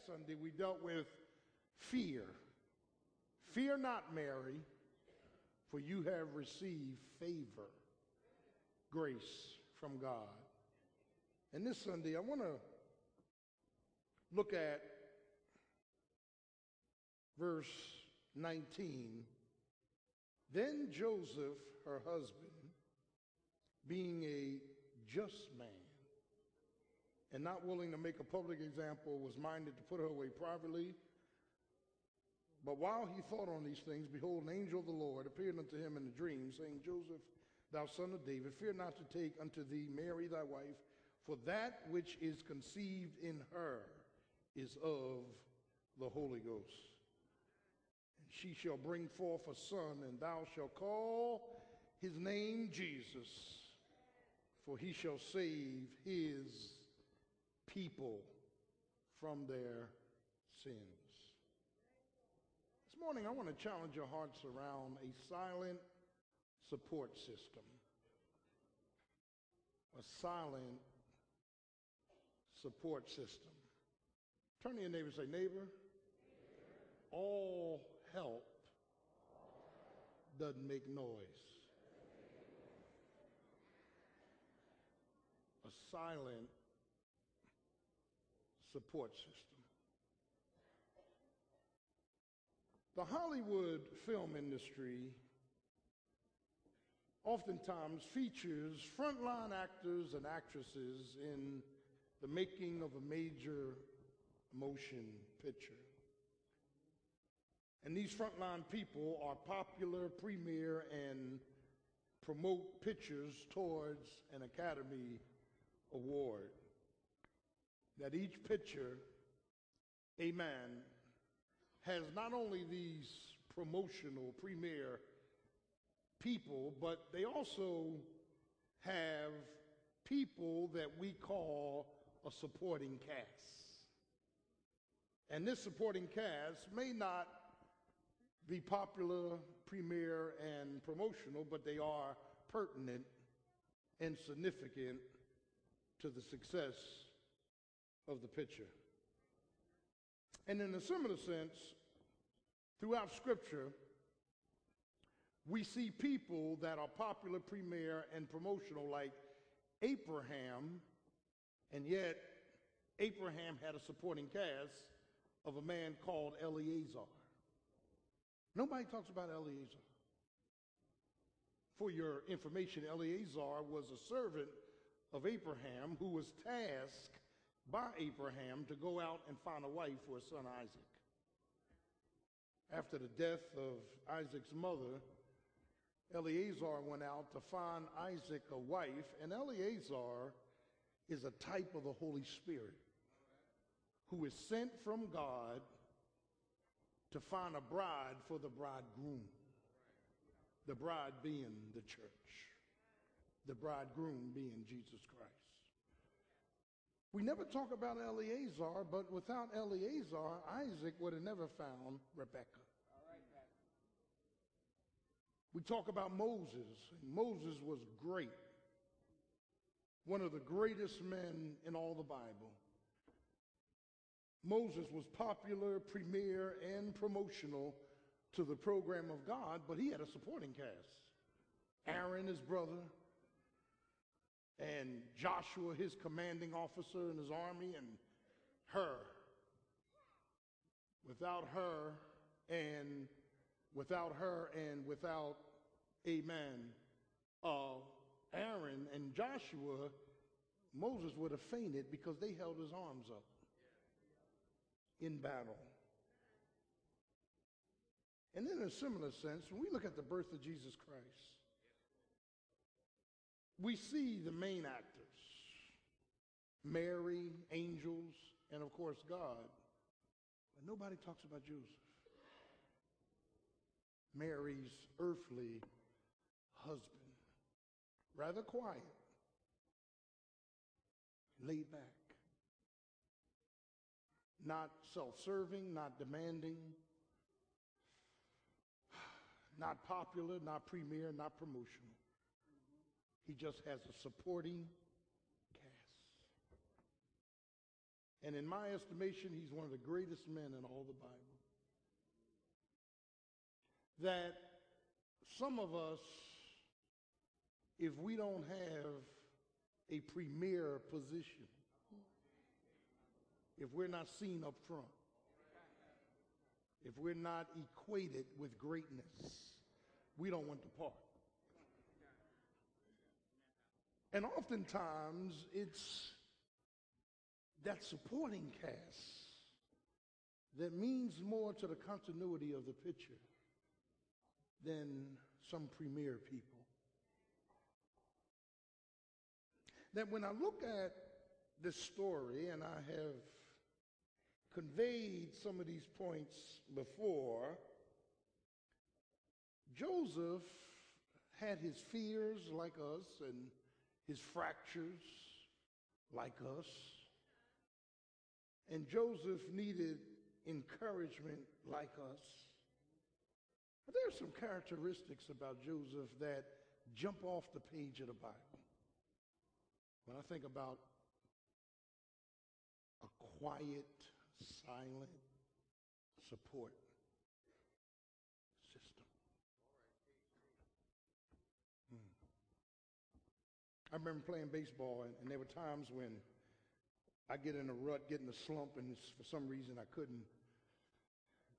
last Sunday we dealt with fear. Fear not, Mary, for you have received favor, grace from God. And this Sunday, I want to look at verse 19. Then Joseph, her husband, being a just man and not willing to make a public example, was minded to put her away privately. But while he thought on these things, behold, an angel of the Lord appeared unto him in a dream, saying, Joseph, thou son of David, fear not to take unto thee Mary thy wife, for that which is conceived in her is of the Holy Ghost. And she shall bring forth a son, and thou shalt call his name Jesus, for he shall save his people from their sins. This morning, I want to challenge your hearts around a silent support system. A silent support system. Turn to your neighbor and say, neighbor, all help doesn't make noise. A silent support system. The Hollywood film industry oftentimes features frontline actors and actresses in the making of a major motion picture. And these frontline people are popular, premiere, and promote pictures towards an Academy Award. That each picture, amen, has not only these promotional, premier people, but they also have people that we call a supporting cast. And this supporting cast may not be popular, premier, and promotional, but they are pertinent and significant to the success of the picture. And in a similar sense, throughout Scripture, we see people that are popular, premier, and promotional, like Abraham, and yet Abraham had a supporting cast of a man called Eliezer. Nobody talks about Eliezer. For your information, Eliezer was a servant of Abraham who was tasked by Abraham to go out and find a wife for his son Isaac. After the death of Isaac's mother, Eliezer went out to find Isaac a wife, and Eliezer is a type of the Holy Spirit who is sent from God to find a bride for the bridegroom. The bride being the church, the bridegroom being Jesus Christ. We never talk about Eliezer, but without Eliezer, Isaac would have never found Rebekah. We talk about Moses. Moses was great. One of the greatest men in all the Bible. Moses was popular, premier, and promotional to the program of God, but he had a supporting cast. Aaron, his brother, and Joshua, his commanding officer in his army, and her. Without her and without her and without, amen, uh, Aaron and Joshua, Moses would have fainted because they held his arms up in battle. And in a similar sense, when we look at the birth of Jesus Christ, we see the main actors Mary, angels, and of course God. But nobody talks about Joseph. Mary's earthly husband. Rather quiet, laid back, not self serving, not demanding, not popular, not premier, not promotional. He just has a supporting cast. And in my estimation, he's one of the greatest men in all the Bible. That some of us, if we don't have a premier position, if we're not seen up front, if we're not equated with greatness, we don't want to part. And oftentimes it's that supporting cast that means more to the continuity of the picture than some premier people. That when I look at this story, and I have conveyed some of these points before, Joseph had his fears like us and his fractures like us. And Joseph needed encouragement like us. But there are some characteristics about Joseph that jump off the page of the Bible. When I think about a quiet, silent support system. Hmm. I remember playing baseball, and, and there were times when I get in a rut, get in a slump, and for some reason I couldn't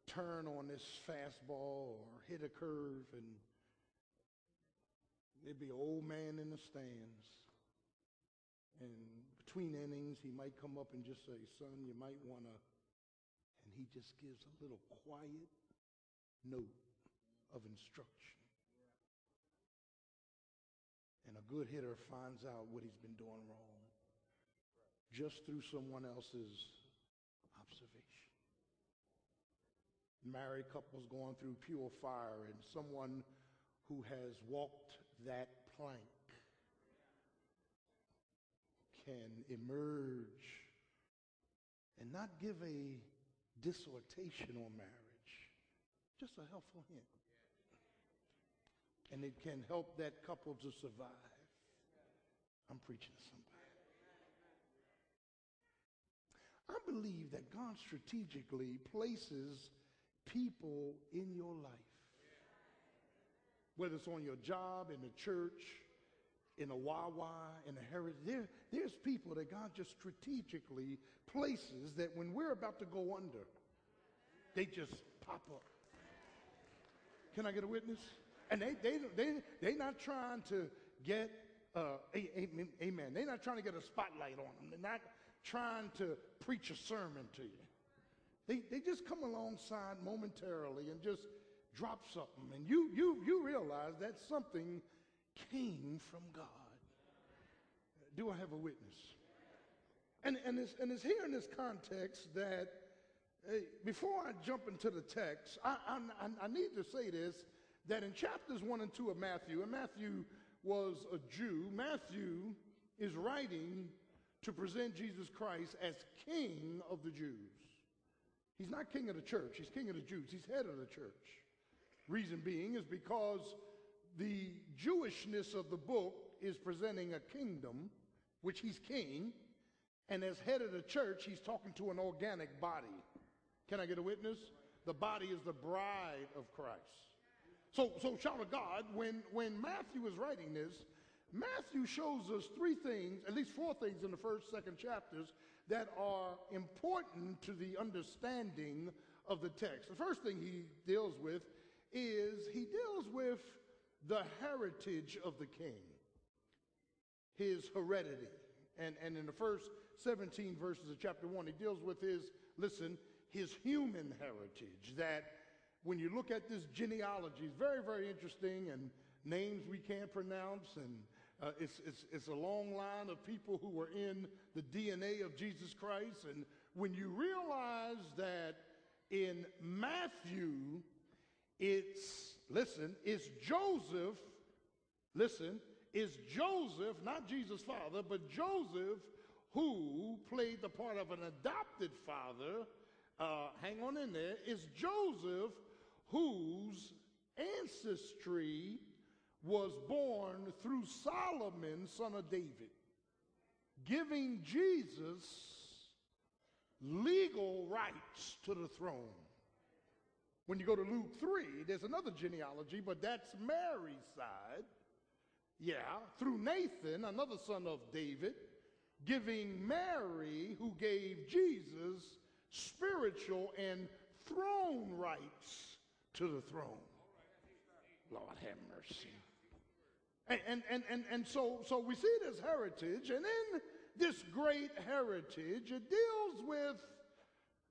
turn on this fastball or hit a curve, and there'd be an old man in the stands. And between innings, he might come up and just say, son, you might want to, and he just gives a little quiet note of instruction. And a good hitter finds out what he's been doing wrong just through someone else's observation. Married couples going through pure fire and someone who has walked that plank can emerge and not give a dissertation on marriage, just a helpful hint. And it can help that couple to survive. I'm preaching to somebody. I believe that God strategically places people in your life, whether it's on your job, in the church, in a Wawa, in a heritage. There, there's people that God just strategically places that when we're about to go under, they just pop up. Can I get a witness? And they, they, they, they're not trying to get, uh, amen. They're not trying to get a spotlight on them. They're not trying to preach a sermon to you. They, they just come alongside momentarily and just drop something. And you, you, you realize that something came from God. Do I have a witness? And, and, it's, and it's here in this context that hey, before I jump into the text, I, I, I need to say this that in chapters 1 and 2 of Matthew, and Matthew was a Jew, Matthew is writing to present Jesus Christ as king of the Jews. He's not king of the church, he's king of the Jews, he's head of the church. Reason being is because the Jewishness of the book is presenting a kingdom, which he's king, and as head of the church, he's talking to an organic body. Can I get a witness? The body is the bride of Christ. So, so child of God, when, when Matthew is writing this, Matthew shows us three things, at least four things in the first, second chapters that are important to the understanding of the text. The first thing he deals with is he deals with the heritage of the king, his heredity. And, and in the first 17 verses of chapter 1, he deals with his, listen, his human heritage. That when you look at this genealogy, it's very, very interesting, and names we can't pronounce, and uh, it's, it's, it's a long line of people who were in the DNA of Jesus Christ. And when you realize that in Matthew, it's, listen, it's Joseph, listen, is Joseph, not Jesus' father, but Joseph who played the part of an adopted father. Uh, hang on in there. Is Joseph whose ancestry was born through Solomon, son of David, giving Jesus legal rights to the throne. When you go to Luke 3, there's another genealogy, but that's Mary's side. Yeah, through Nathan, another son of David, giving Mary, who gave Jesus, spiritual and throne rights to the throne. Lord have mercy. And, and, and, and, and so, so we see this heritage, and in this great heritage, it deals with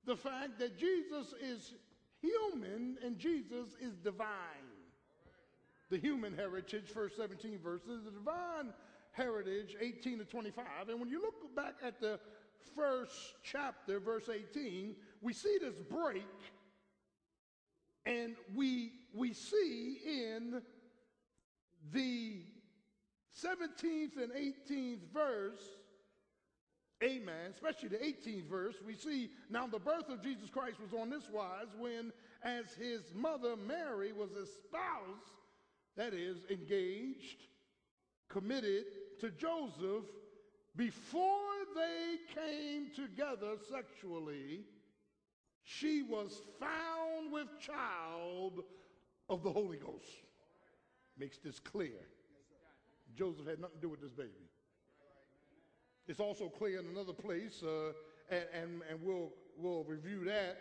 the fact that Jesus is human and Jesus is divine. The human heritage, first 17 verses, the divine heritage, 18 to 25. And when you look back at the first chapter, verse 18, we see this break, and we, we see in the 17th and 18th verse, amen, especially the 18th verse, we see now the birth of Jesus Christ was on this wise when, as his mother Mary was espoused, that is, engaged, committed to Joseph, before they came together sexually, she was found with child of the Holy Ghost. Makes this clear. Joseph had nothing to do with this baby. It's also clear in another place, uh, and, and, and we'll, we'll review that,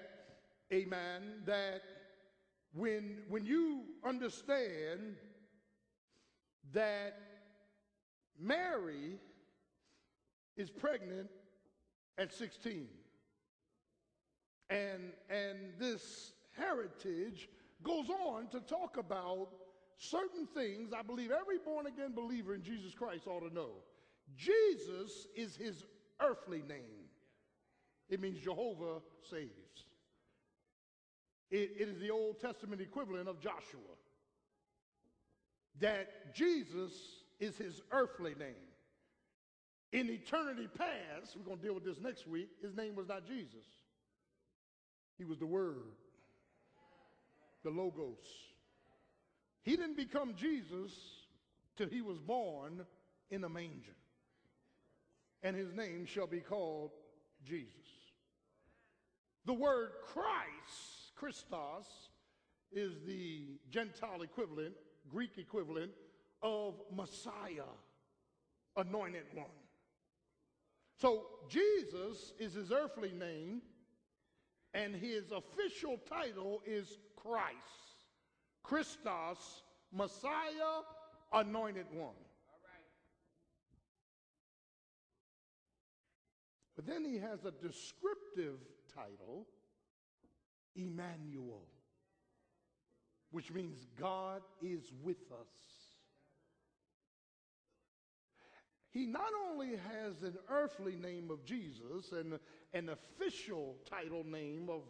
amen, that when, when you understand that Mary is pregnant at 16, and, and this heritage goes on to talk about certain things I believe every born again believer in Jesus Christ ought to know. Jesus is his earthly name, it means Jehovah saves. It, it is the Old Testament equivalent of Joshua. That Jesus is his earthly name. In eternity past, we're going to deal with this next week, his name was not Jesus. He was the Word, the Logos. He didn't become Jesus till he was born in a manger. And his name shall be called Jesus. The word Christ, Christos, is the Gentile equivalent, Greek equivalent of Messiah, anointed one. So Jesus is his earthly name, and his official title is Christ. Christos, Messiah, anointed one. But then he has a descriptive title, Emmanuel, which means God is with us. He not only has an earthly name of Jesus and an official title name of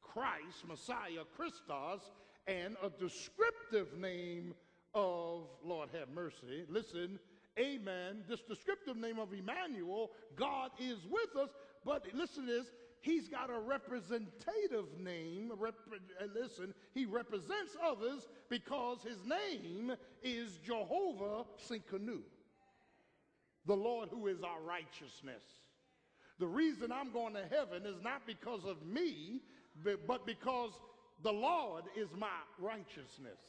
Christ, Messiah, Christos, and a descriptive name of, Lord have mercy, listen, amen, this descriptive name of Emmanuel, God is with us, but listen to this, he's got a representative name. Rep- listen, he represents others because his name is Jehovah Tsidkenu, the Lord who is our righteousness. The reason I'm going to heaven is not because of me, but because the Lord is my righteousness.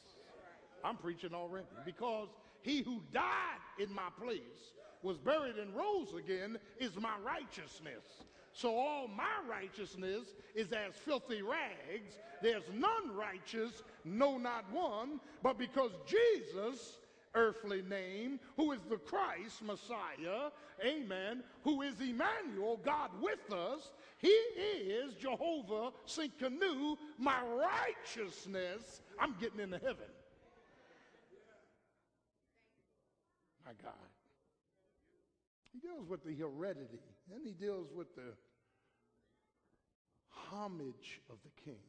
I'm preaching already. Because he who died in my place was buried and rose again is my righteousness. So all my righteousness is as filthy rags. There's none righteous, no, not one. But because Jesus, earthly name, who is the Christ, Messiah, amen, who is Emmanuel, God with us, he is Jehovah Tsidkenu, my righteousness. I'm getting into heaven. My God. He deals with the heredity, and he deals with the homage of the king.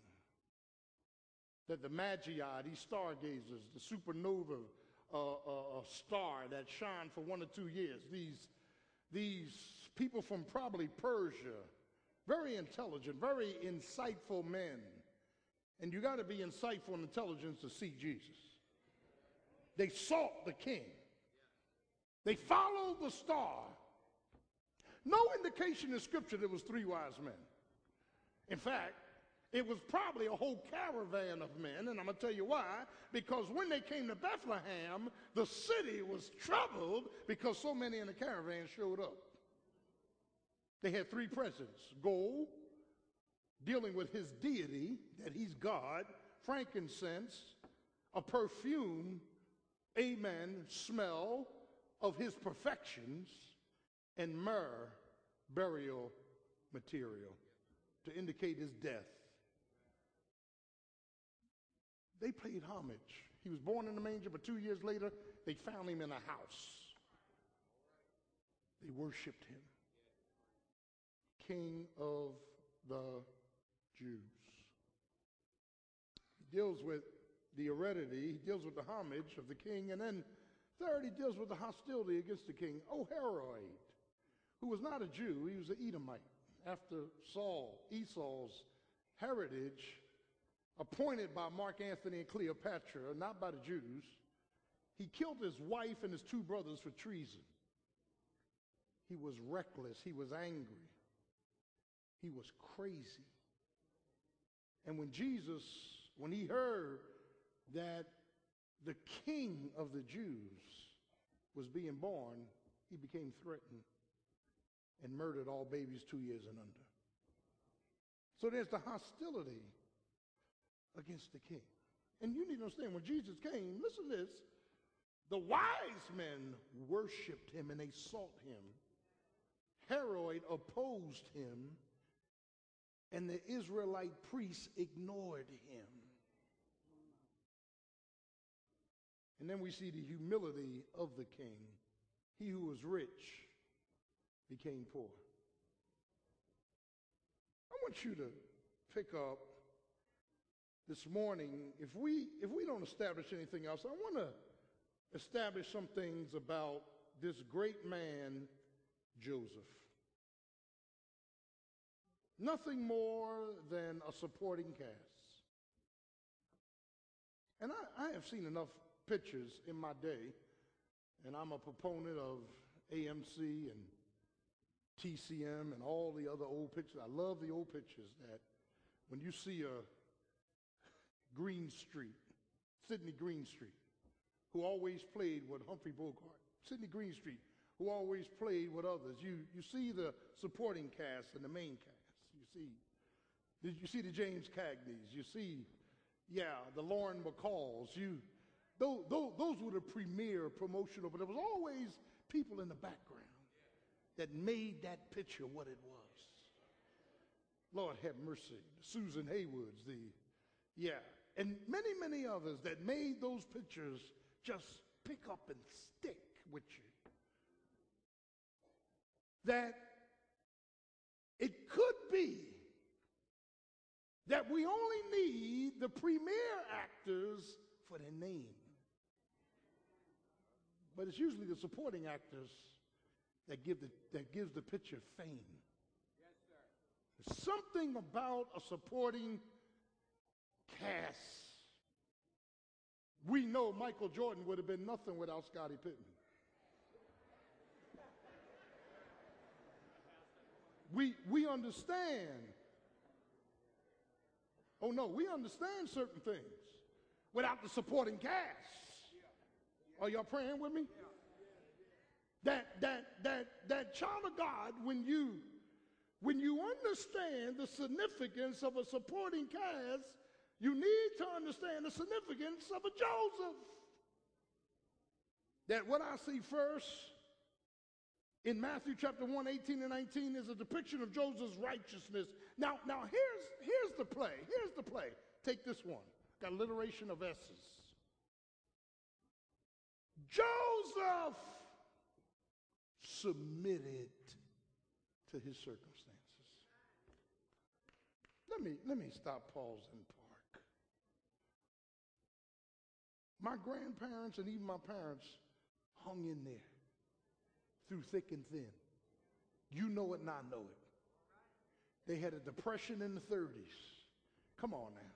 That the Magi, these stargazers, the supernova uh, star that shined for one or two years, these, these people from probably Persia, very intelligent, very insightful men. And you got to be insightful and intelligent to see Jesus. They sought the king. They followed the star. No indication in scripture there was three wise men. In fact, it was probably a whole caravan of men, and I'm going to tell you why. Because when they came to Bethlehem, the city was troubled because so many in the caravan showed up. They had three presents gold, dealing with his deity, that he's God, frankincense, a perfume, amen, smell of his perfections, and myrrh, burial material, to indicate his death. They paid homage. He was born in the manger, but two years later, they found him in a house. They worshiped him. King of the Jews. He deals with the heredity, he deals with the homage of the king, and then third, he deals with the hostility against the king. Oh, Oheroid, who was not a Jew, he was an Edomite. After Saul, Esau's heritage, appointed by Mark Antony and Cleopatra, not by the Jews, he killed his wife and his two brothers for treason. He was reckless, he was angry, he was crazy. And when Jesus, when he heard that the king of the Jews was being born, he became threatened and murdered all babies two years and under. So there's the hostility against the king. And you need to understand when Jesus came, listen to this. The wise men worshiped him and they sought him. Herod opposed him, and the Israelite priests ignored him. And then we see the humility of the king. He who was rich became poor. I want you to pick up this morning, if we if we don't establish anything else, I want to establish some things about this great man, Joseph. Nothing more than a supporting cast. And I, I have seen enough pictures in my day, and I'm a proponent of AMC and TCM and all the other old pictures. I love the old pictures that when you see a Greenstreet, Sidney Greenstreet, who always played with Humphrey Bogart, Sidney Greenstreet, who always played with others. You, you see the supporting cast and the main cast. You see, you see the James Cagneys. You see, yeah, the Lauren Bacalls. You, those, those, those were the premier promotional, but there was always people in the background that made that picture what it was. Lord have mercy. Susan Haywards, the, yeah, and many, many others that made those pictures just pick up and stick with you. That it could be that we only need the premier actors for their name. But it's usually the supporting actors that give the, that gives the picture fame. Yes, sir. There's something about a supporting cast. We know Michael Jordan would have been nothing without Scottie Pippen. We, we understand. Oh no, we understand certain things without the supporting cast. Are y'all praying with me? That that that that child of God, when you when you understand the significance of a supporting cast, you need to understand the significance of a Joseph. That what I see first in Matthew chapter 1, 18 and 19 is a depiction of Joseph's righteousness. Now, now here's, here's the play. Here's the play. Take this one. Got alliteration of S's. Joseph submitted to his circumstances. Let me, let me stop, pause, park. My grandparents and even my parents hung in there through thick and thin. You know it and I know it. They had a depression in the 30s. Come on now.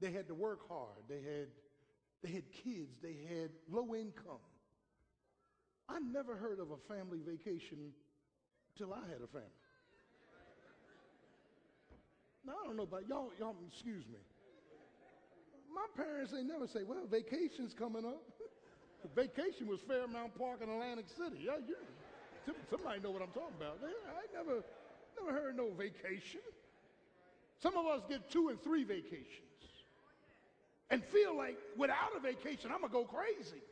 They had to work hard. They had, they had kids. They had low income. I never heard of a family vacation till I had a family. Now I don't know about y'all. Y'all, excuse me. My parents ain't never say, "Well, vacation's coming up." Vacation was Fairmount Park in Atlantic City. Yeah, you, somebody know what I'm talking about. I never, never heard no vacation. Some of us get two and three vacations and feel like without a vacation, I'm going to go crazy.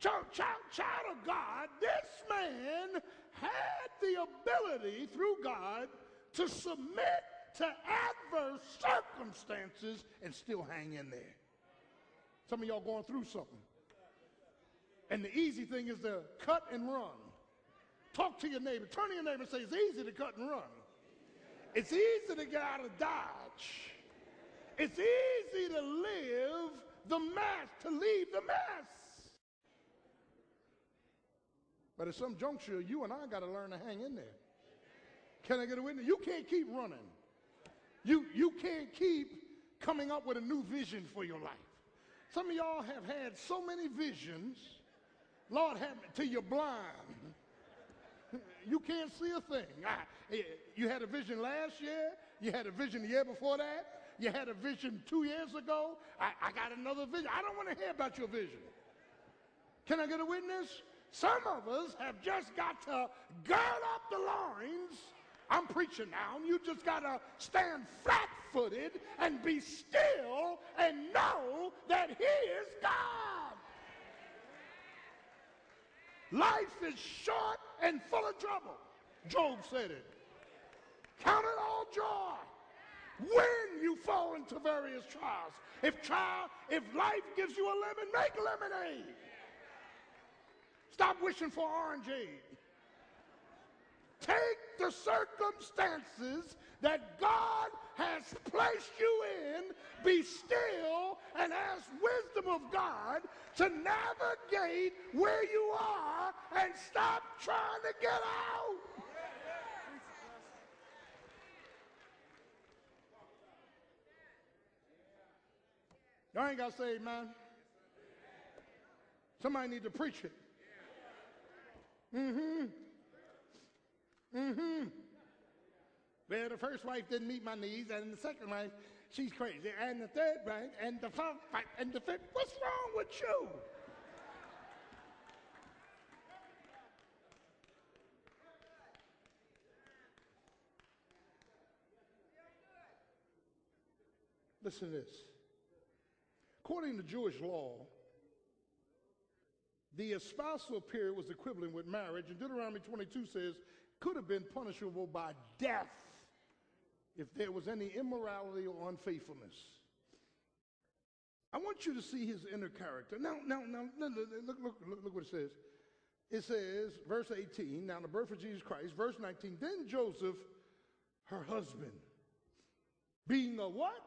Child, child, child of God, this man had the ability through God to submit to adverse circumstances and still hang in there. Some of y'all going through something. And the easy thing is to cut and run. Talk to your neighbor. Turn to your neighbor and say, it's easy to cut and run. It's easy to get out of Dodge. It's easy to live the mess, to leave the mess. But at some juncture, you and I got to learn to hang in there. Can I get a witness? You can't keep running. You, you can't keep coming up with a new vision for your life. Some of y'all have had so many visions, Lord have till you're blind. You can't see a thing. I, eh, you had a vision last year. You had a vision the year before that. You had a vision two years ago. I, I got another vision. I don't want to hear about your vision. Can I get a witness? Some of us have just got to gird up the loins. I'm preaching now, you just got to stand flat footed and be still and know that He is God. Life is short and full of trouble. Job said it. Count it all joy when you fall into various trials. If trial, if life gives you a lemon, make lemonade. Stop wishing for orangeade. Take the circumstances that God has placed you in, be still, and ask wisdom of God to navigate where you are and stop trying to get out. Y'all ain't got to say amen. Somebody need to preach it. Mm-hmm. Mm-hmm. Well, the first wife didn't meet my needs, and the second wife, she's crazy. And the third wife, and the fourth wife, and the fifth. What's wrong with you? Listen to this. According to Jewish law, the espousal period was equivalent with marriage, and Deuteronomy 22 says could have been punishable by death if there was any immorality or unfaithfulness. I want you to see his inner character. Now, now, now, look, look, look, look what it says. It says, verse 18, now the birth of Jesus Christ, verse 19, then Joseph, her husband, being a what?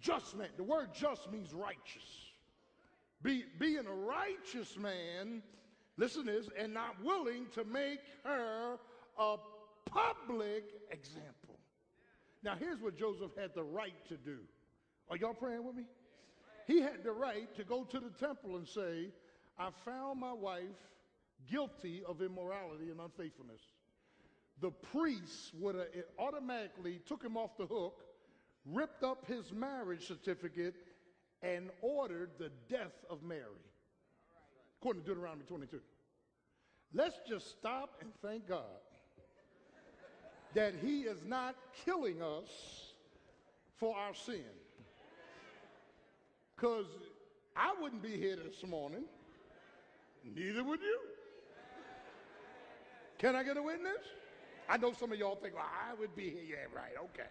Just man. The word just means righteous. Be, being a righteous man, listen to this, and not willing to make her a public example. Now, here's what Joseph had the right to do. Are y'all praying with me? He had the right to go to the temple and say, I found my wife guilty of immorality and unfaithfulness. The priests would have automatically took him off the hook, ripped up his marriage certificate, and ordered the death of Mary, according to Deuteronomy 22. Let's just stop and thank God that He is not killing us for our sin. Because I wouldn't be here this morning, neither would you. Can I get a witness? I know some of y'all think, well, I would be here. Yeah, right, okay.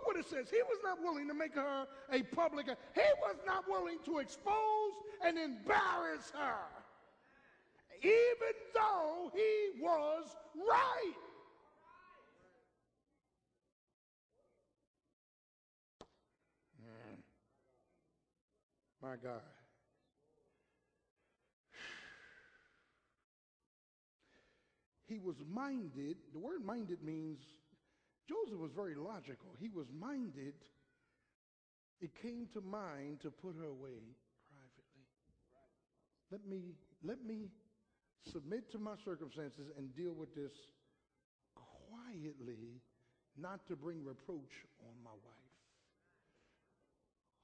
Look what it says. He was not willing to make her a public. He was not willing to expose and embarrass her, even though he was right. Mm. My God. He was minded. The word minded means Joseph was very logical. He was minded. It came to mind to put her away privately. Let me, let me submit to my circumstances and deal with this quietly, not to bring reproach on my wife.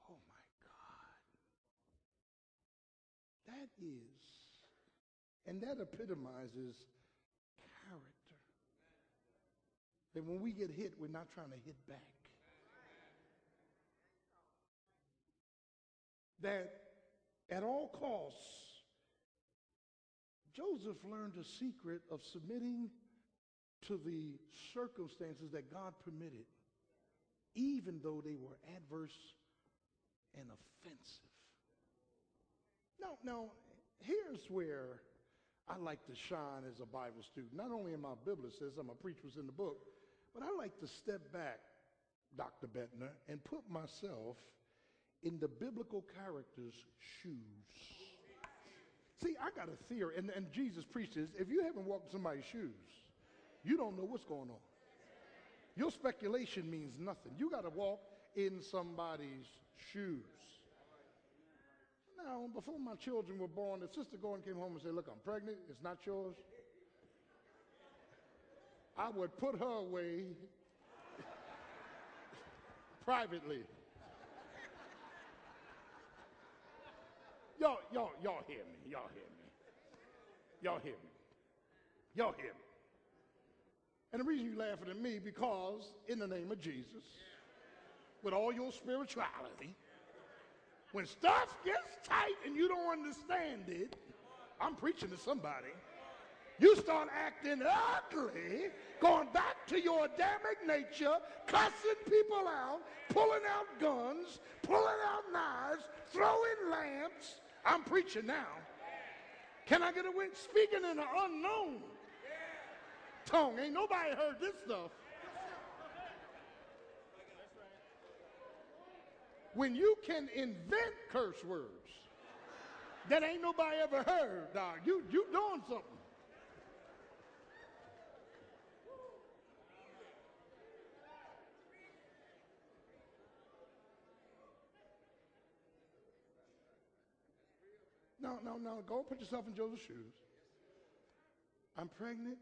Oh my God. That is, and that epitomizes character. That when we get hit, we're not trying to hit back. That at all costs, Joseph learned a secret of submitting to the circumstances that God permitted, even though they were adverse and offensive. Now, now, here's where I like to shine as a Bible student. Not only am I a biblicist, I'm a preacher in the book, but I like to step back, Dr. Bettner, and put myself in the biblical character's shoes. See, I got a theory, and, and Jesus preaches if you haven't walked in somebody's shoes, you don't know what's going on. Your speculation means nothing. You got to walk in somebody's shoes. Now, before my children were born, the sister Gordon came home and said, Look, I'm pregnant. It's not yours. I would put her away privately. Y'all, y'all, y'all hear me. Y'all hear me. Y'all hear me. Y'all hear me. And the reason you laughing at me because in the name of Jesus, with all your spirituality, when stuff gets tight and you don't understand it, I'm preaching to somebody. You start acting ugly, going back to your Adamic nature, cussing people out, pulling out guns, pulling out knives, throwing lamps. I'm preaching now. Can I get a witness? Speaking in an unknown tongue. Ain't nobody heard this stuff. When you can invent curse words that ain't nobody ever heard, dog, you, you doing something. No, no, no. Go put yourself in Joseph's shoes. I'm pregnant.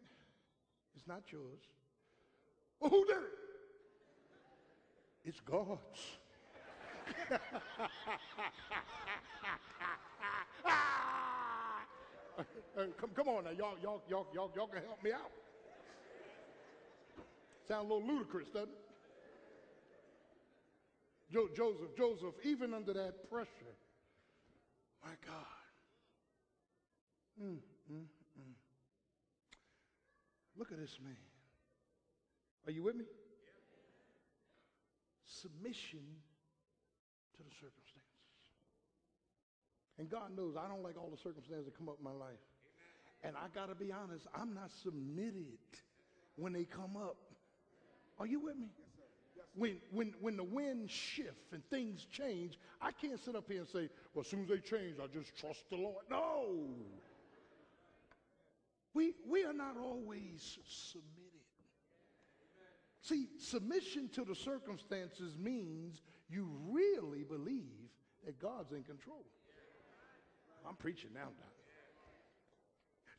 It's not yours. Well, who did it? It's God's. come, come on now, y'all, y'all, y'all, y'all, y'all can help me out. Sound a little ludicrous, doesn't it? Jo- Joseph, Joseph, even under that pressure, my God. Mm, mm, mm. Look at this man. Are you with me? Submission to the circumstances. And God knows I don't like all the circumstances that come up in my life. And I got to be honest, I'm not submitted when they come up. Are you with me? When, when, when the wind shifts and things change, I can't sit up here and say, well, as soon as they change, I just trust the Lord. No. We, we are not always submitted. See, submission to the circumstances means you really believe that God's in control. I'm preaching now, Doc.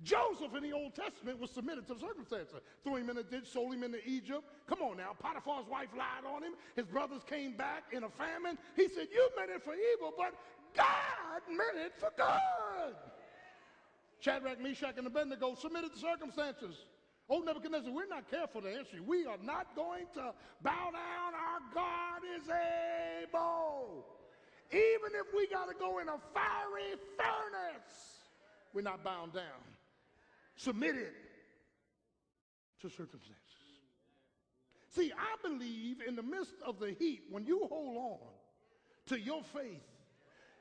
Joseph in the Old Testament was submitted to the circumstances. Threw him in a ditch, sold him into Egypt. Come on now. Potiphar's wife lied on him. His brothers came back in a famine. He said, You meant it for evil, but God meant it for good. Shadrach, Meshach, and Abednego submitted to circumstances. Oh, Nebuchadnezzar, we're not careful to answer you. We are not going to bow down. Our God is able. Even if we got to go in a fiery furnace, we're not bound down. Submitted to circumstances. See, I believe in the midst of the heat, when you hold on to your faith,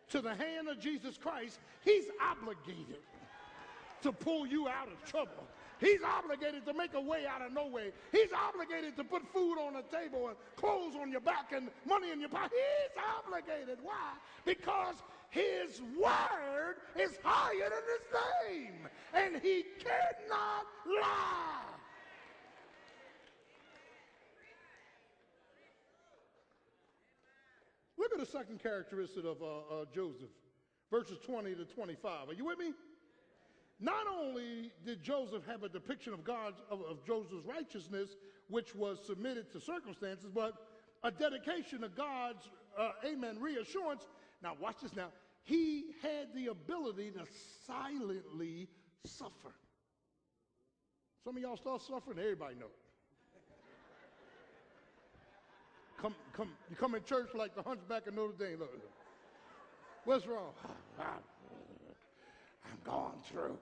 to the hand of Jesus Christ, he's obligated to pull you out of trouble. He's obligated to make a way out of no way. He's obligated to put food on the table and clothes on your back and money in your pocket. He's obligated. Why? Because his word is higher than his name, and he cannot lie. Look at the second characteristic of uh, uh, Joseph, verses 20 to 25. Are you with me? Not only did Joseph have a depiction of God's of, of Joseph's righteousness, which was submitted to circumstances, but a dedication to God's uh, amen reassurance. Now watch this. Now he had the ability to silently suffer. Some of y'all start suffering, everybody know come, come, you come in church like the hunchback of Notre Dame. Look, what's wrong? I'm going through.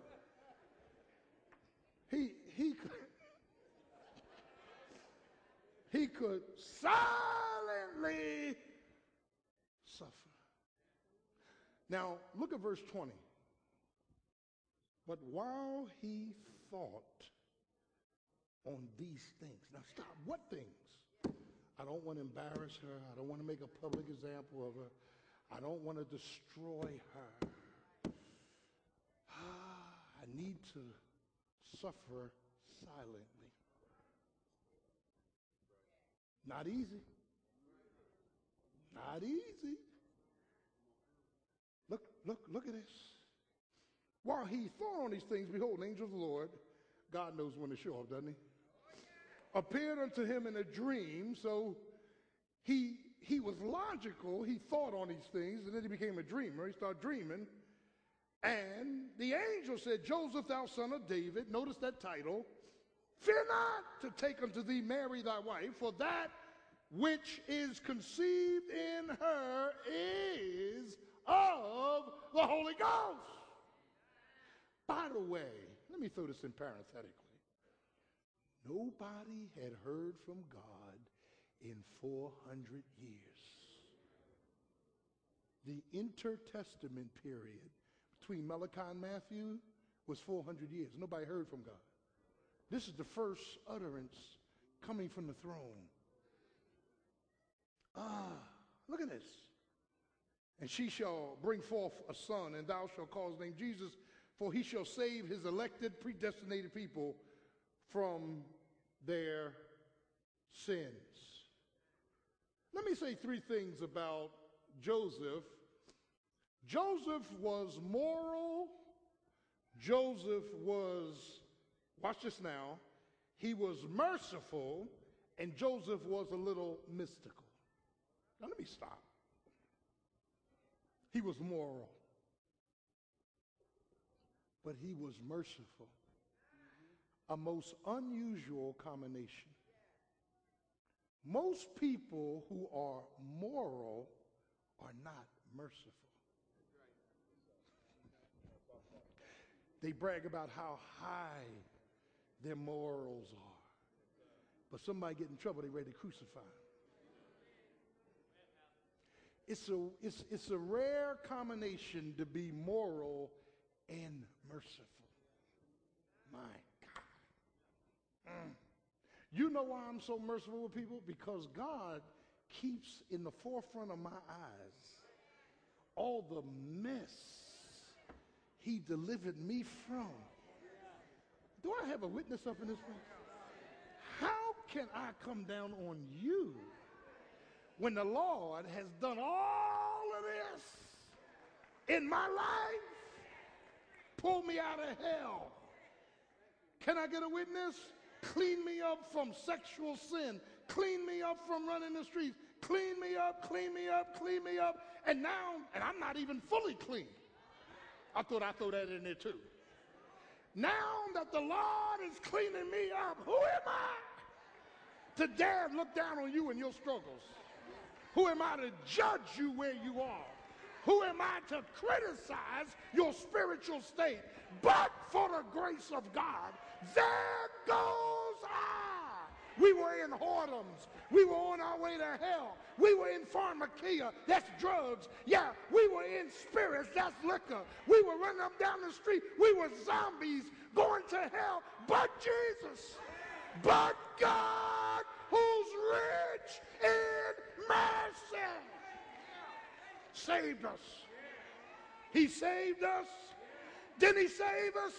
He, he, could, he could silently suffer. Now, look at verse 20. But while he thought on these things, now stop, what things? I don't want to embarrass her. I don't want to make a public example of her. I don't want to destroy her. Need to suffer silently. Not easy. Not easy. Look, look, look at this. While he thought on these things, behold, an angel of the Lord, God knows when to show up, doesn't he? Appeared unto him in a dream. So he he was logical. He thought on these things, and then he became a dreamer. He started dreaming. And the angel said, Joseph, thou son of David, notice that title, fear not to take unto thee Mary thy wife, for that which is conceived in her is of the Holy Ghost. By the way, let me throw this in parenthetically. Nobody had heard from God in 400 years. The intertestament period between Malachi and Matthew was 400 years. Nobody heard from God. This is the first utterance coming from the throne. Ah, look at this. And she shall bring forth a son, and thou shalt call his name Jesus, for he shall save his elected, predestinated people from their sins. Let me say three things about Joseph Joseph was moral. Joseph was, watch this now, he was merciful, and Joseph was a little mystical. Now let me stop. He was moral, but he was merciful. A most unusual combination. Most people who are moral are not merciful. They brag about how high their morals are. But somebody get in trouble, they ready to crucify. It's a, it's, it's a rare combination to be moral and merciful. My God. Mm. You know why I'm so merciful with people? Because God keeps in the forefront of my eyes all the mess he delivered me from. Do I have a witness up in this place? How can I come down on you when the Lord has done all of this in my life? Pull me out of hell. Can I get a witness? Clean me up from sexual sin. Clean me up from running the streets. Clean me up, clean me up, clean me up. And now, and I'm not even fully clean. I thought I'd throw that in there too. Now that the Lord is cleaning me up, who am I to dare look down on you and your struggles? Who am I to judge you where you are? Who am I to criticize your spiritual state? But for the grace of God, there goes I. We were in whoredoms. We were on our way to hell. We were in pharmakeia, that's drugs. Yeah, we were in spirits, that's liquor. We were running up down the street. We were zombies going to hell. But Jesus, but God, who's rich in mercy, saved us. He saved us. Didn't he save us?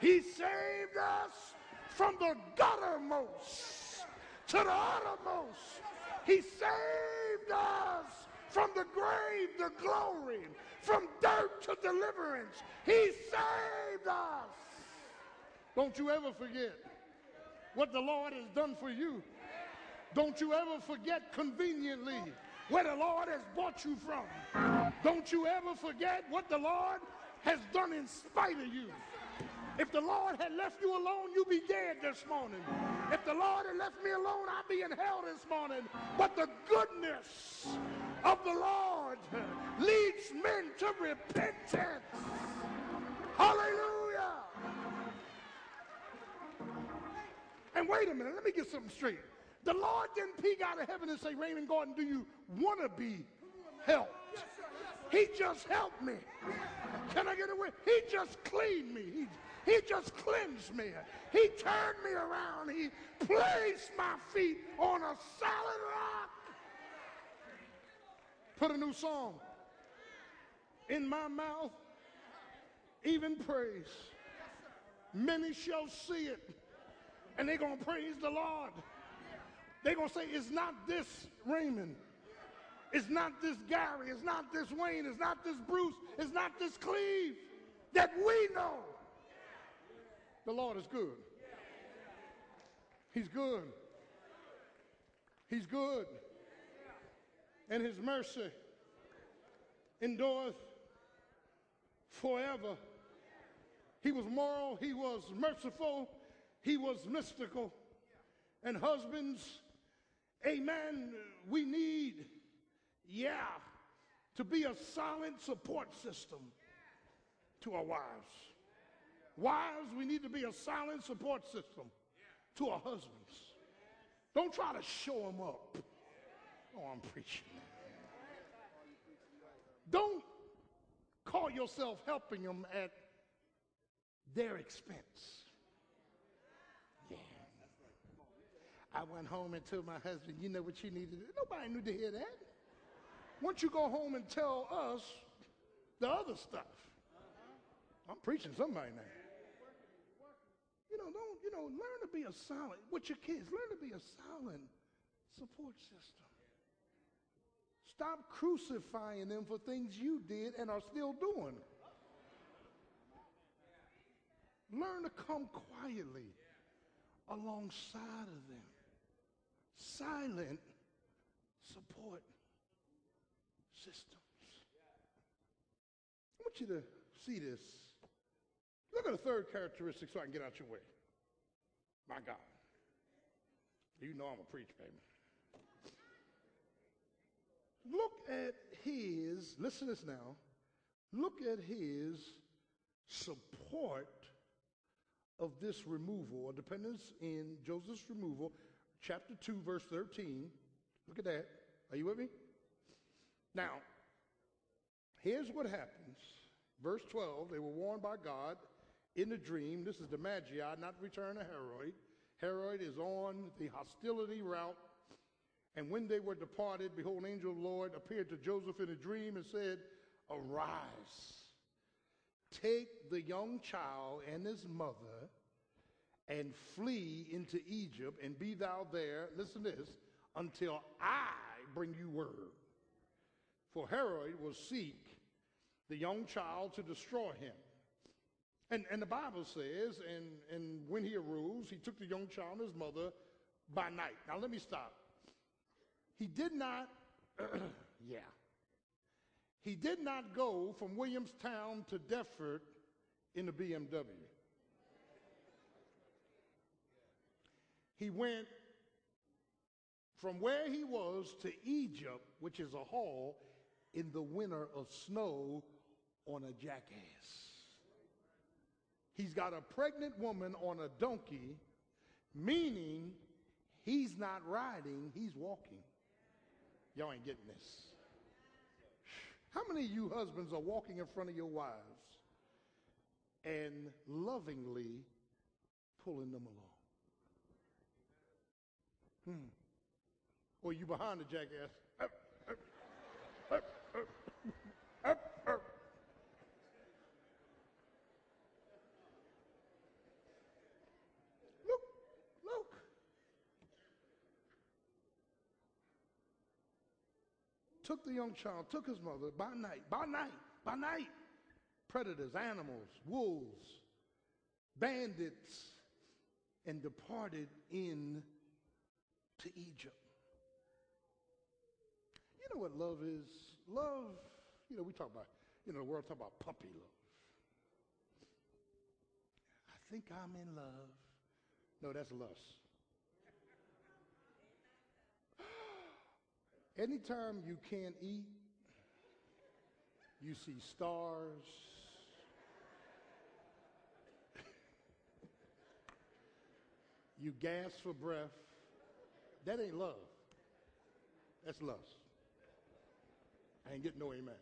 He saved us from the guttermost to the uttermost. He saved us from the grave to glory, from dirt to deliverance. He saved us. Don't you ever forget what the Lord has done for you. Don't you ever forget conveniently where the Lord has brought you from. Don't you ever forget what the Lord has done in spite of you. If the Lord had left you alone, you'd be dead this morning. If the Lord had left me alone, I'd be in hell this morning. But the goodness of the Lord leads men to repentance. Hallelujah. And wait a minute, let me get something straight. The Lord didn't peek out of heaven and say, Raymond Gordon, do you want to be helped? He just helped me. Can I get away? He just cleaned me. He, he just cleansed me. He turned me around. He placed my feet on a solid rock. Put a new song in my mouth, even praise. Many shall see it, and they're going to praise the Lord. They're going to say, It's not this Raymond. It's not this Gary. It's not this Wayne. It's not this Bruce. It's not this Cleve that we know. The Lord is good. He's good. He's good. And his mercy endureth forever. He was moral, he was merciful, he was mystical. And husbands, amen, we need, yeah, to be a solid support system to our wives. Wives, we need to be a silent support system to our husbands. Don't try to show them up. Oh, I'm preaching. Don't call yourself helping them at their expense. Yeah. I went home and told my husband, you know what you need to do? Nobody knew to hear that. Once you go home and tell us the other stuff. I'm preaching somebody now. Know, don't, you know, learn to be a silent, with your kids, learn to be a silent support system. Stop crucifying them for things you did and are still doing. Learn to come quietly alongside of them. Silent support systems. I want you to see this Look at the third characteristic so I can get out your way. My God. You know I'm a preach, baby. Look at his, listen to this now. Look at his support of this removal or dependence in Joseph's removal, chapter 2, verse 13. Look at that. Are you with me? Now, here's what happens. Verse 12 they were warned by God in the dream. This is the Magi, not return to Herod. Herod is on the hostility route. And when they were departed, behold, an angel of the Lord appeared to Joseph in a dream and said, Arise, take the young child and his mother and flee into Egypt and be thou there, listen to this, until I bring you word. For Herod will seek the young child to destroy him. And, and the Bible says, and, and when he arose, he took the young child and his mother by night. Now let me stop. He did not, yeah. He did not go from Williamstown to Deptford in the BMW. He went from where he was to Egypt, which is a hall in the winter of snow on a jackass. He's got a pregnant woman on a donkey, meaning he's not riding, he's walking. Y'all ain't getting this. How many of you husbands are walking in front of your wives and lovingly pulling them along? Hmm. Or you behind the jackass? Up, up, up, took the young child, took his mother by night, by night, by night. Predators, animals, wolves, bandits, and departed in to Egypt. You know what love is? Love, you know, we talk about, you know, the world talk about puppy love. I think I'm in love. No, that's lust. Anytime you can't eat, you see stars. you gasp for breath. That ain't love. That's lust. I ain't getting no amen.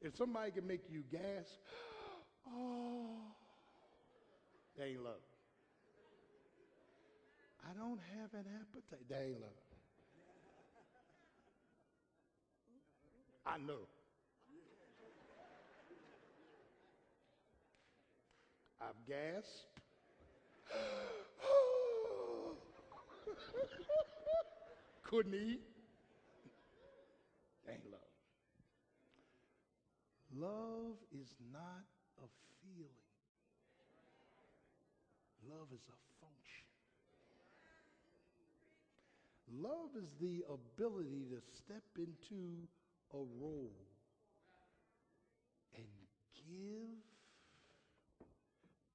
If somebody can make you gas, oh, that ain't love. I don't have an appetite. That ain't love. I know. I've gasped. Couldn't eat. Ain't love. Love is not a feeling. Love is a function. Love is the ability to step into a role and give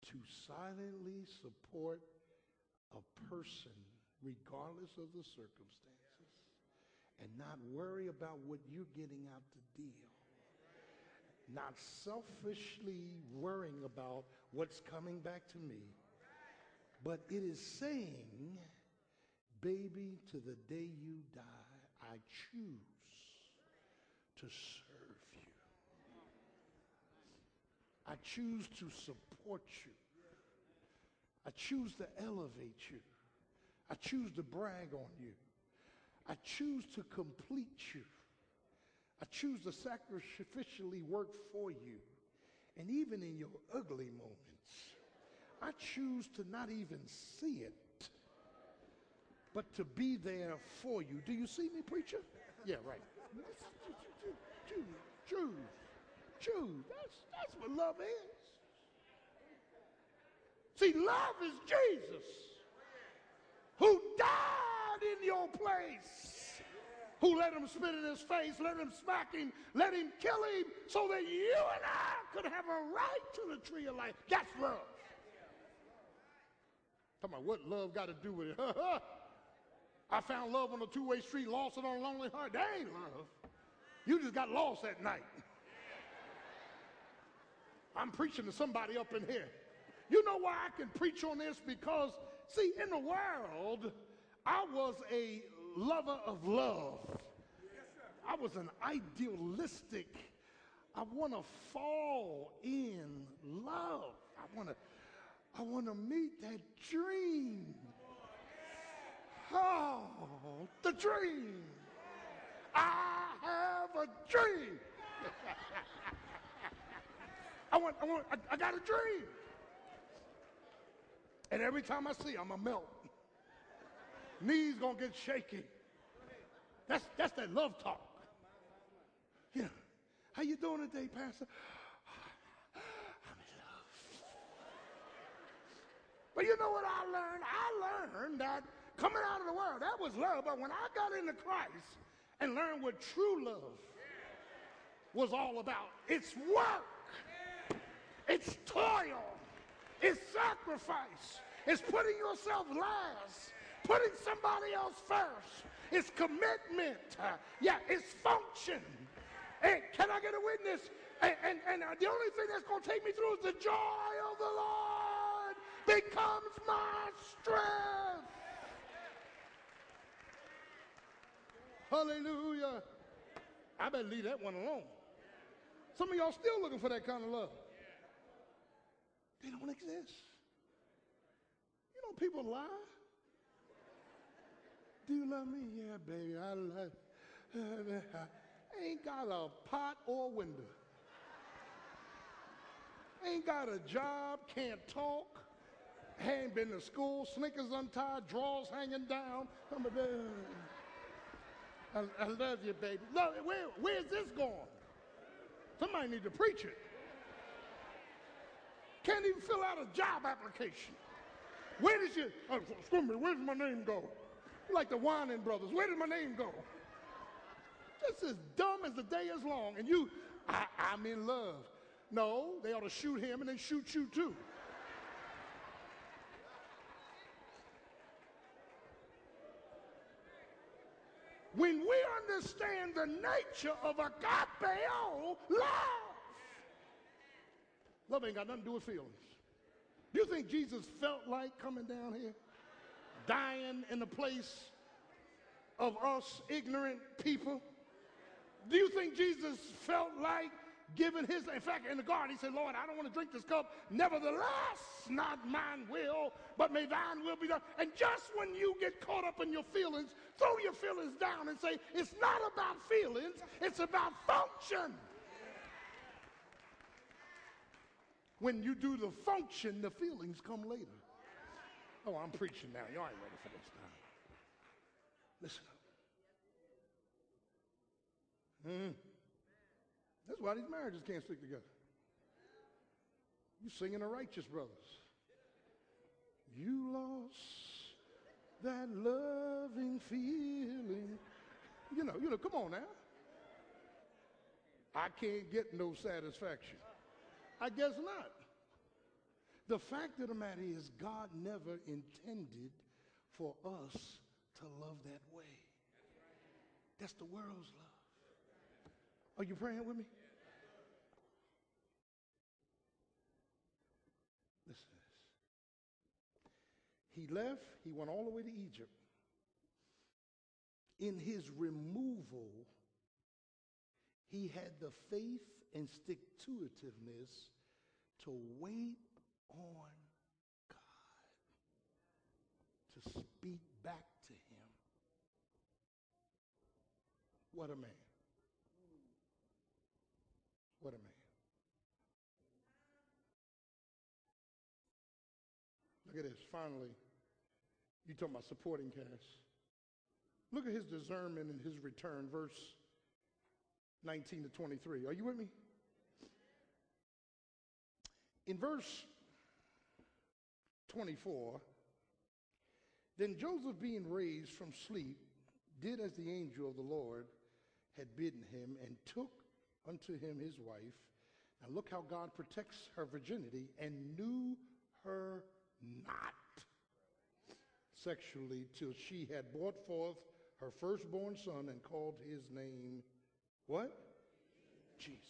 to silently support a person regardless of the circumstances and not worry about what you're getting out the deal. Not selfishly worrying about what's coming back to me, but it is saying, baby, to the day you die, I choose to serve you. I choose to support you. I choose to elevate you. I choose to brag on you. I choose to complete you. I choose to sacrificially work for you. And even in your ugly moments, I choose to not even see it, but to be there for you. Do you see me, preacher? Yeah, right. Choose, choose, choose. That's, that's what love is. See, love is Jesus who died in your place, who let him spit in his face, let him smack him, let him kill him, so that you and I could have a right to the tree of life. That's love. Talking about what love got to do with it. I found love on a two-way street, lost it on a lonely heart. That ain't love. You just got lost that night. I'm preaching to somebody up in here. You know why I can preach on this? Because, see, in the world, I was a lover of love. I was an idealistic. I want to fall in love. I want to I want to meet that dream. Oh, the dream. I have a dream. I want, I want, I, I got a dream. And every time I see, I'm a melt. Knees gonna get shaky. That's that's that love talk. Yeah. How you doing today, Pastor? I'm in love. But you know what I learned? I learned that coming out of the world, that was love. But when I got into Christ and learned what true love was all about, it's work, it's toil, it's sacrifice. It's putting yourself last, putting somebody else first. It's commitment. Yeah, it's function. Hey, can I get a witness? And, and, and the only thing that's going to take me through is the joy of the Lord becomes my strength. Hallelujah. I better leave that one alone. Some of y'all still looking for that kind of love. They don't exist. You know, people lie. Do you love me? Yeah, baby, I love you. Ain't got a pot or window. Ain't got a job, can't talk. Hadn't been to school, sneakers untied, drawers hanging down. I, I love you, baby. It. Where, where's this going? Somebody need to preach it. Can't even fill out a job application. Where did you, oh, excuse me, where did my name go? Like the Whining Brothers, where did my name go? Just as dumb as the day is long. And you, I, I'm in love. No, they ought to shoot him and then shoot you too. When we understand the nature of agapeo love. Love ain't got nothing to do with feelings. Do you think Jesus felt like coming down here, dying in the place of us ignorant people? Do you think Jesus felt like giving his, in fact, in the garden, he said, Lord, I don't want to drink this cup. Nevertheless, not mine will, but may thine will be done. And just when you get caught up in your feelings, throw your feelings down and say, it's not about feelings, it's about function. When you do the function, the feelings come later. Oh, I'm preaching now. Y'all ain't ready for this now. Listen up. Mm. That's why these marriages can't stick together. You're singing the righteous brothers. You lost that loving feeling. You know, you know, come on now. I can't get no satisfaction. I guess not. The fact of the matter is, God never intended for us to love that way. That's the world's love. Are you praying with me? Listen to this. He left, he went all the way to Egypt. In his removal, he had the faith and stick to itiveness to wait on God, to speak back to him. What a man. What a man. Look at this. Finally, you talking about supporting cast. Look at his discernment and his return, verse 19 to 23. Are you with me? In verse 24, then Joseph, being raised from sleep, did as the angel of the Lord had bidden him and took unto him his wife. Now look how God protects her virginity and knew her not sexually till she had brought forth her firstborn son and called his name what? Jesus.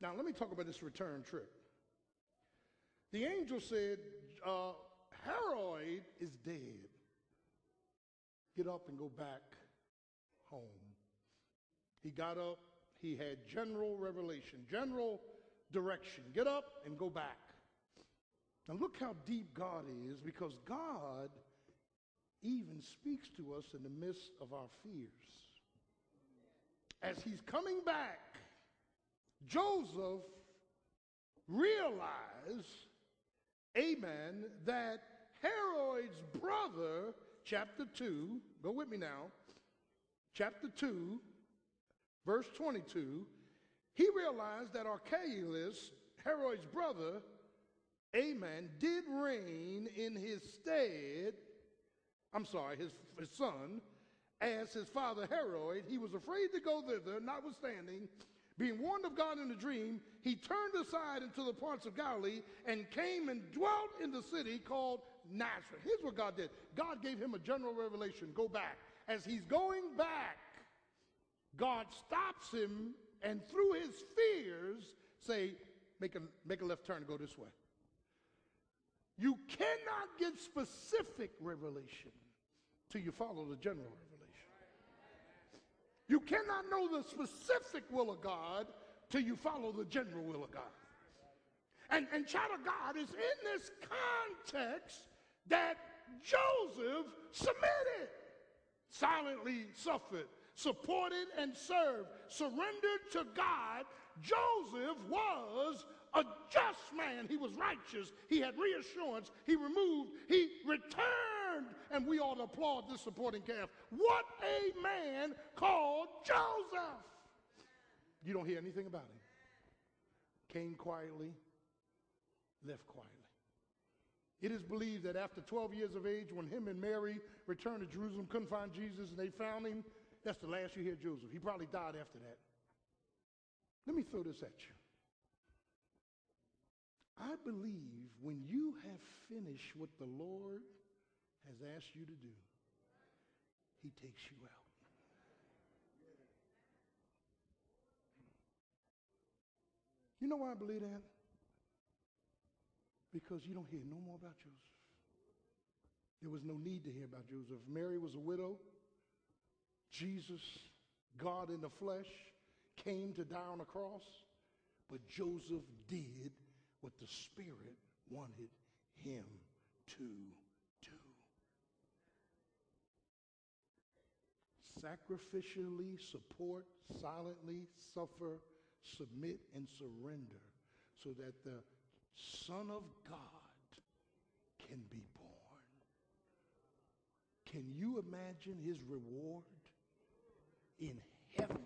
Now let me talk about this return trip. The angel said, uh, Herod is dead. Get up and go back home. He got up, he had general revelation, general direction. Get up and go back. Now, look how deep God is because God even speaks to us in the midst of our fears. As he's coming back, Joseph realized, amen, that Herod's brother, chapter 2, go with me now, chapter 2, verse 22, he realized that Archelaus, Herod's brother, amen, did reign in his stead, I'm sorry, his, his son, as his father Herod. He was afraid to go thither, notwithstanding, being warned of God in a dream, he turned aside into the parts of Galilee and came and dwelt in the city called Nazareth. Here's what God did God gave him a general revelation go back. As he's going back, God stops him and through his fears say, make a, make a left turn go this way. You cannot get specific revelation till you follow the general revelation. You cannot know the specific will of God till you follow the general will of God. And, and child of God is in this context that Joseph submitted, silently suffered supported and served, surrendered to God, Joseph was a just man. He was righteous. He had reassurance. He removed. He returned. And we ought to applaud this supporting cast. What a man called Joseph. You don't hear anything about him. Came quietly, left quietly. It is believed that after 12 years of age, when him and Mary returned to Jerusalem, couldn't find Jesus, and they found him, that's the last you hear Joseph. He probably died after that. Let me throw this at you. I believe when you have finished what the Lord has asked you to do, he takes you out. You know why I believe that? Because you don't hear no more about Joseph. There was no need to hear about Joseph. Mary was a widow. Jesus, God in the flesh, came to die on a cross. But Joseph did what the Spirit wanted him to do. Sacrificially support, silently suffer, submit, and surrender so that the Son of God can be born. Can you imagine his reward in heaven?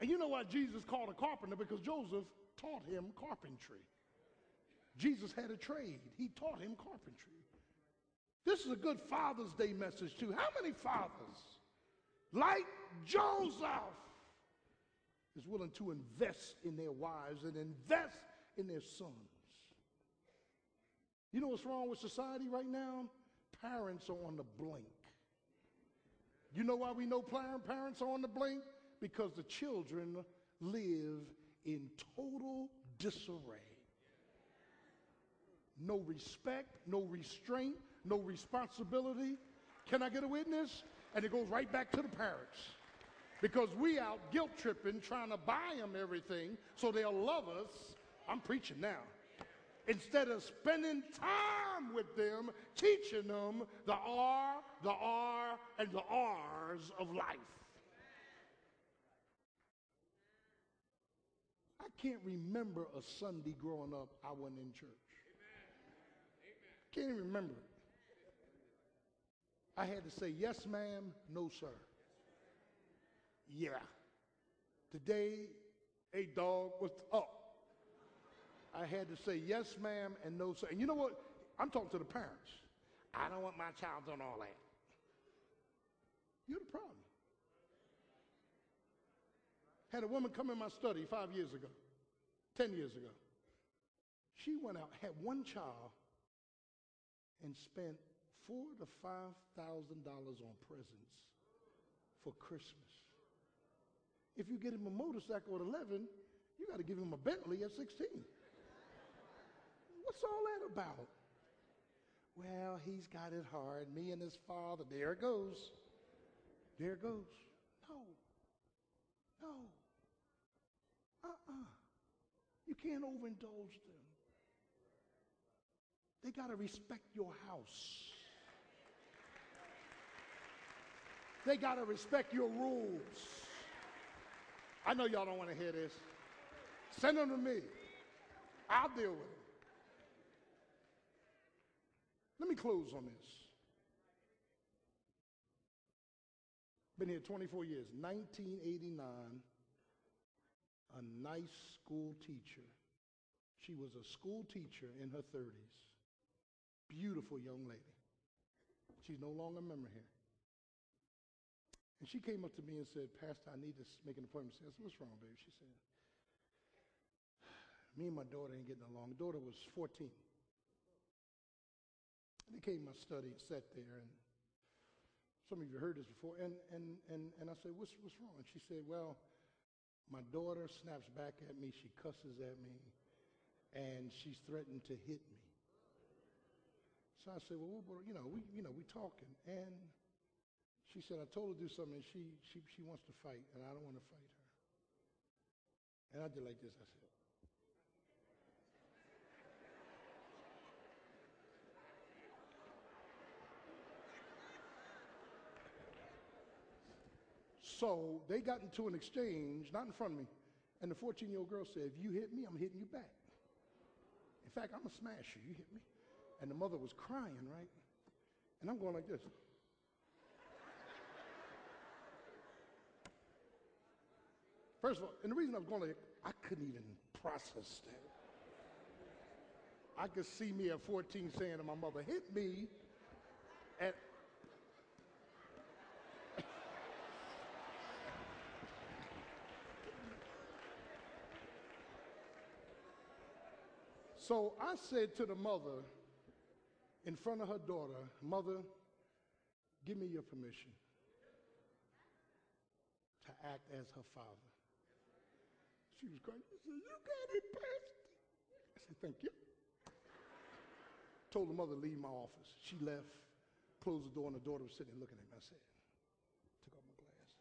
And you know why Jesus called a carpenter? Because Joseph taught him carpentry. Jesus had a trade. He taught him carpentry. This is a good Father's Day message, too. How many fathers, like Joseph, is willing to invest in their wives and invest in their sons? You know what's wrong with society right now? Parents are on the blink. You know why we know parents are on the blink? Because the children live in total disarray. No respect, no restraint, no responsibility. Can I get a witness? And it goes right back to the parents. Because we out guilt tripping, trying to buy them everything so they'll love us. I'm preaching now. Instead of spending time with them, teaching them the R, the R, and the R's of life. I can't remember a Sunday growing up I wasn't in church. Can't even remember it. I had to say, yes, ma'am, no, sir. Yeah. Today, a dog was up. I had to say, yes, ma'am, and no, sir. And you know what? I'm talking to the parents. I don't want my child doing all that. You're the problem. Had a woman come in my study five years ago, 10 years ago. She went out, had one child, and spent four to five thousand dollars on presents for Christmas. If you get him a motorcycle at 11, you got to give him a Bentley at 16. What's all that about? Well, he's got it hard. Me and his father. There it goes. There it goes. No. No. Uh-uh. You can't overindulge them. They got to respect your house. They got to respect your rules. I know y'all don't want to hear this. Send them to me. I'll deal with it. Let me close on this. Been here 24 years. 1989, a nice school teacher. She was a school teacher in her 30s. Beautiful young lady. She's no longer a member here. And she came up to me and said, Pastor, I need to make an appointment. I said, What's wrong, baby? She said, Me and my daughter ain't getting along. Daughter was 14. And they came to my study and sat there, and some of you heard this before. And, and, and, and I said, what's, what's wrong? And she said, Well, my daughter snaps back at me, she cusses at me, and she's threatened to hit me. So I said, Well, you know, we, you know, we talking. And she said, I told her to do something, and she, she, she wants to fight, and I don't want to fight her. And I did like this. I said, So they got into an exchange, not in front of me, and the 14 year old girl said, If you hit me, I'm hitting you back. In fact, I'm going to smash you. You hit me. And the mother was crying, right? And I'm going like this. First of all, and the reason I was going like, I couldn't even process that. I could see me at 14 saying to my mother, hit me. And So I said to the mother in front of her daughter, Mother, give me your permission to act as her father. She was crying. She said, You got it, Pastor. I said, Thank you. Told the mother to leave my office. She left, closed the door, and the daughter was sitting looking at me. I said, Took off my glasses,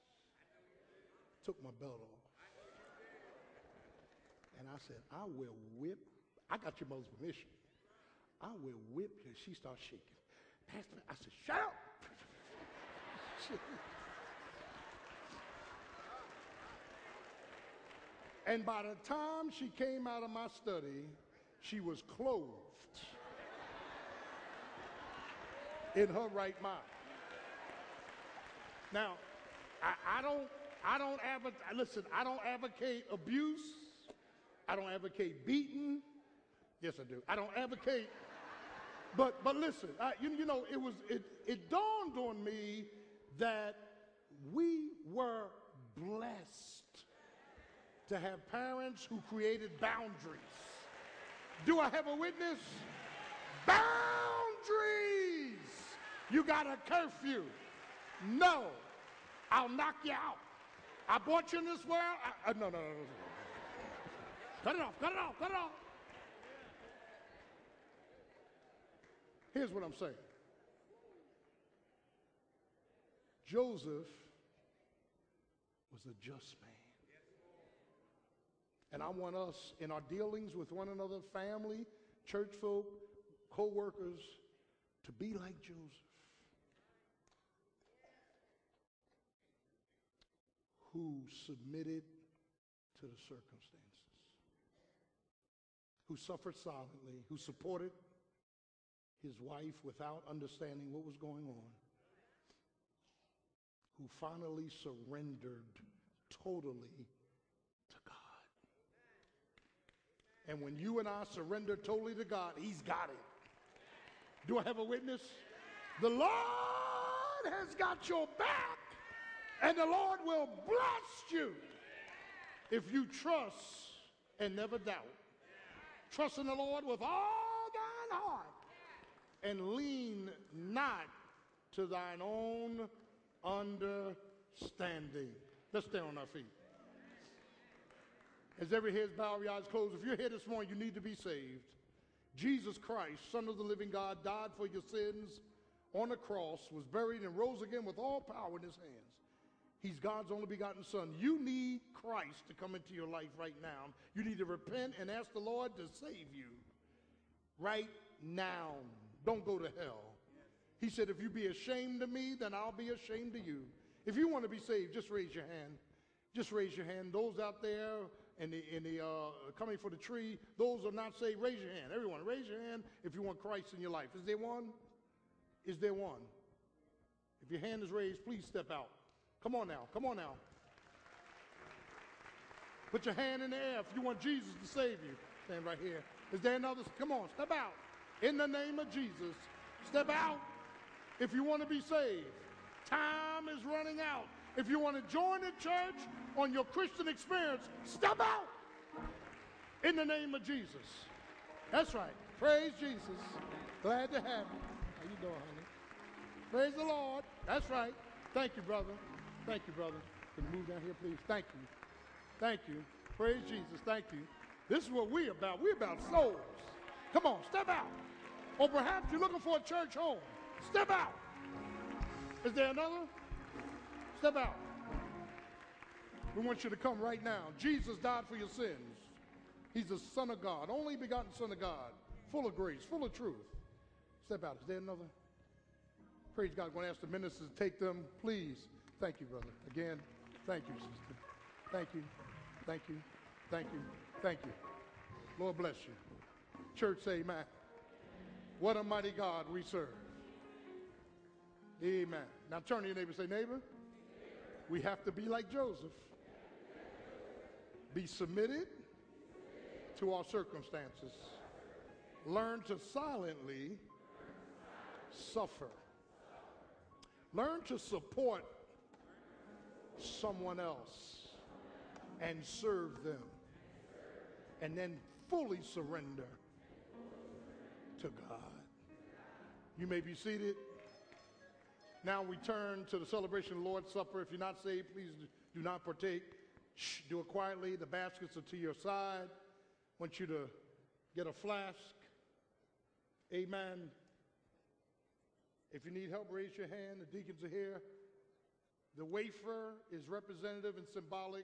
took my belt off. And I said, I will whip I got your mother's permission. I will whip you. She starts shaking. Pastor, I said, shut up. and by the time she came out of my study, she was clothed in her right mind. Now, I, I don't, I don't advocate, listen, I don't advocate abuse. I don't advocate beating. Yes, I do. I don't advocate. But but listen, I, you, you know, it was it, it dawned on me that we were blessed to have parents who created boundaries. Do I have a witness? Boundaries. You got a curfew. No, I'll knock you out. I bought you in this world. I, uh, no, no, no, no. Cut it off, cut it off, cut it off. Here's what I'm saying Joseph was a just man. And I want us in our dealings with one another, family, church folk, co workers, to be like Joseph. Who submitted to the circumstances, who suffered silently, who supported his wife without understanding what was going on, who finally surrendered totally to God. And when you and I surrender totally to God, He's got it. Do I have a witness? The Lord has got your back, and the Lord will bless you if you trust and never doubt. Trust in the Lord with all and lean not to thine own understanding. Let's stay on our feet. As every head is bowed, every eyes closed, if you're here this morning, you need to be saved. Jesus Christ, Son of the living God, died for your sins on the cross, was buried, and rose again with all power in his hands. He's God's only begotten Son. You need Christ to come into your life right now. You need to repent and ask the Lord to save you right now don't go to hell. He said, if you be ashamed of me, then I'll be ashamed of you. If you want to be saved, just raise your hand. Just raise your hand. Those out there in the, in the uh, coming for the tree, those are not saved, raise your hand. Everyone, raise your hand if you want Christ in your life. Is there one? Is there one? If your hand is raised, please step out. Come on now. Come on now. Put your hand in the air if you want Jesus to save you. Stand right here. Is there another? Come on, step out in the name of Jesus. Step out if you want to be saved. Time is running out. If you want to join the church on your Christian experience, step out in the name of Jesus. That's right. Praise Jesus. Glad to have you. How you doing, honey? Praise the Lord. That's right. Thank you, brother. Thank you, brother. Can you move down here, please? Thank you. Thank you. Praise Jesus. Thank you. This is what we're about. We're about souls. Come on, step out. Or perhaps you're looking for a church home. Step out. Is there another? Step out. We want you to come right now. Jesus died for your sins. He's the Son of God, only begotten Son of God, full of grace, full of truth. Step out. Is there another? Praise God. I'm going to ask the ministers to take them. Please. Thank you, brother. Again, Thank you, sister. Thank you. Thank you. Thank you. Thank you. Lord bless you. Church, say amen. What a mighty God we serve. Amen. Now turn to your neighbor say, neighbor, we have to be like Joseph. Be submitted to our circumstances. Learn to silently suffer. Learn to support someone else and serve them. And then fully surrender to God. You may be seated. Now we turn to the celebration of the Lord's Supper. If you're not saved, please do not partake. Shh, do it quietly. The baskets are to your side. Want you to get a flask. Amen. If you need help, raise your hand. The deacons are here. The wafer is representative and symbolic